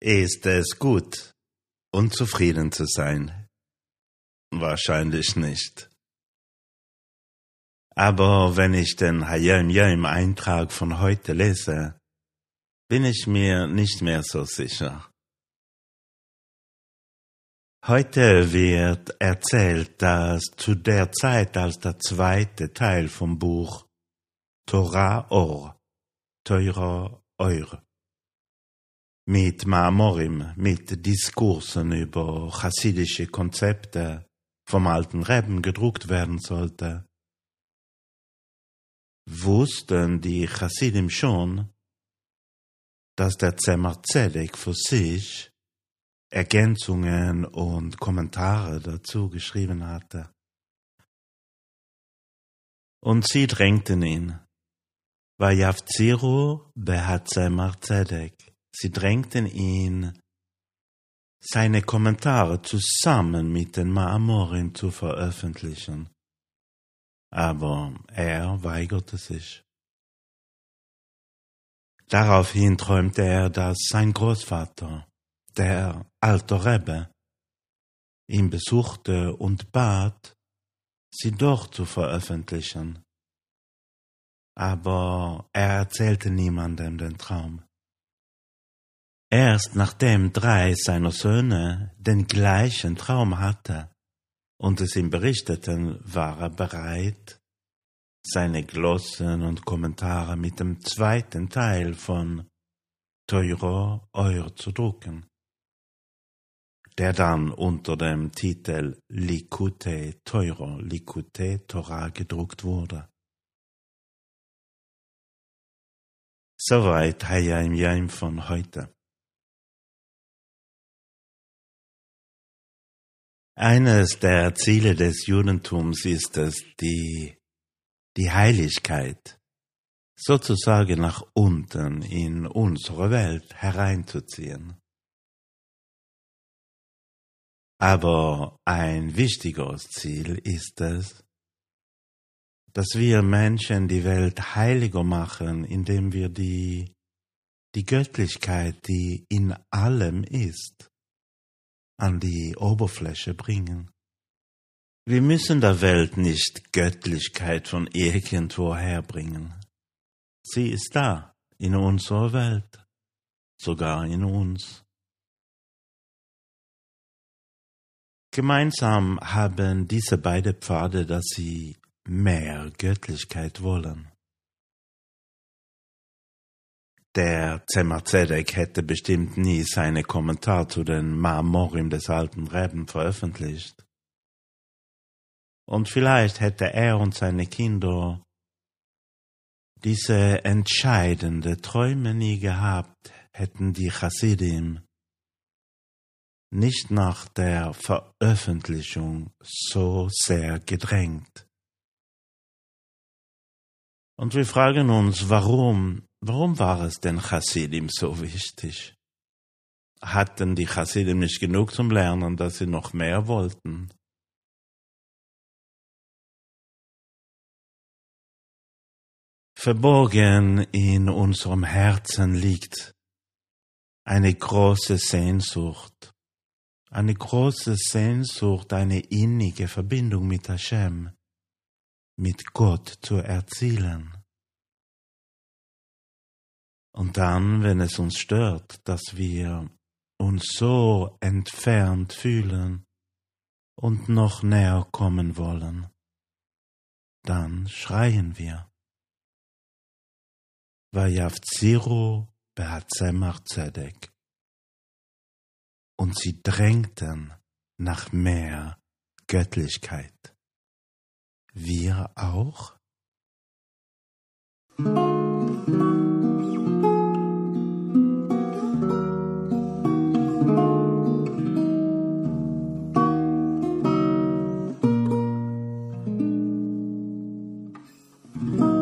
Ist es gut, unzufrieden zu sein? Wahrscheinlich nicht. Aber wenn ich den Hayam Yam Eintrag von heute lese, bin ich mir nicht mehr so sicher. Heute wird erzählt, dass zu der Zeit, als der zweite Teil vom Buch Torah Or, Teurer Eure, mit Maamorim, mit Diskursen über chassidische Konzepte vom alten Reben gedruckt werden sollte, wussten die Chassidim schon, dass der Zemar Zedek für sich Ergänzungen und Kommentare dazu geschrieben hatte. Und sie drängten ihn. Vayavziru behat Zemar Zedek. Sie drängten ihn, seine Kommentare zusammen mit den Maamorim zu veröffentlichen. Aber er weigerte sich. Daraufhin träumte er, dass sein Großvater, der alte Rebbe, ihn besuchte und bat, sie doch zu veröffentlichen. Aber er erzählte niemandem den Traum. Erst nachdem drei seiner Söhne den gleichen Traum hatte und es ihm berichteten, war er bereit, seine Glossen und Kommentare mit dem zweiten Teil von Teuro Eur zu drucken, der dann unter dem Titel Likute Teuro, Likute Torah gedruckt wurde. Soweit Hayim Yaim von heute. Eines der Ziele des Judentums ist es, die, die Heiligkeit sozusagen nach unten in unsere Welt hereinzuziehen. Aber ein wichtigeres Ziel ist es, dass wir Menschen die Welt heiliger machen, indem wir die, die Göttlichkeit, die in allem ist, an die Oberfläche bringen. Wir müssen der Welt nicht Göttlichkeit von irgendwo herbringen. Sie ist da, in unserer Welt, sogar in uns. Gemeinsam haben diese beiden Pfade, dass sie mehr Göttlichkeit wollen. Der Zemar Zedek hätte bestimmt nie seine Kommentar zu den Marmorim des alten Reben veröffentlicht. Und vielleicht hätte er und seine Kinder diese entscheidende Träume nie gehabt, hätten die Chassidim nicht nach der Veröffentlichung so sehr gedrängt. Und wir fragen uns, warum Warum war es denn Chassidim so wichtig? Hatten die Chassidim nicht genug zum Lernen, dass sie noch mehr wollten? Verborgen in unserem Herzen liegt eine große Sehnsucht, eine große Sehnsucht, eine innige Verbindung mit Hashem, mit Gott zu erzielen. Und dann, wenn es uns stört, dass wir uns so entfernt fühlen und noch näher kommen wollen, dann schreien wir. Und sie drängten nach mehr Göttlichkeit. Wir auch? Mm-hmm.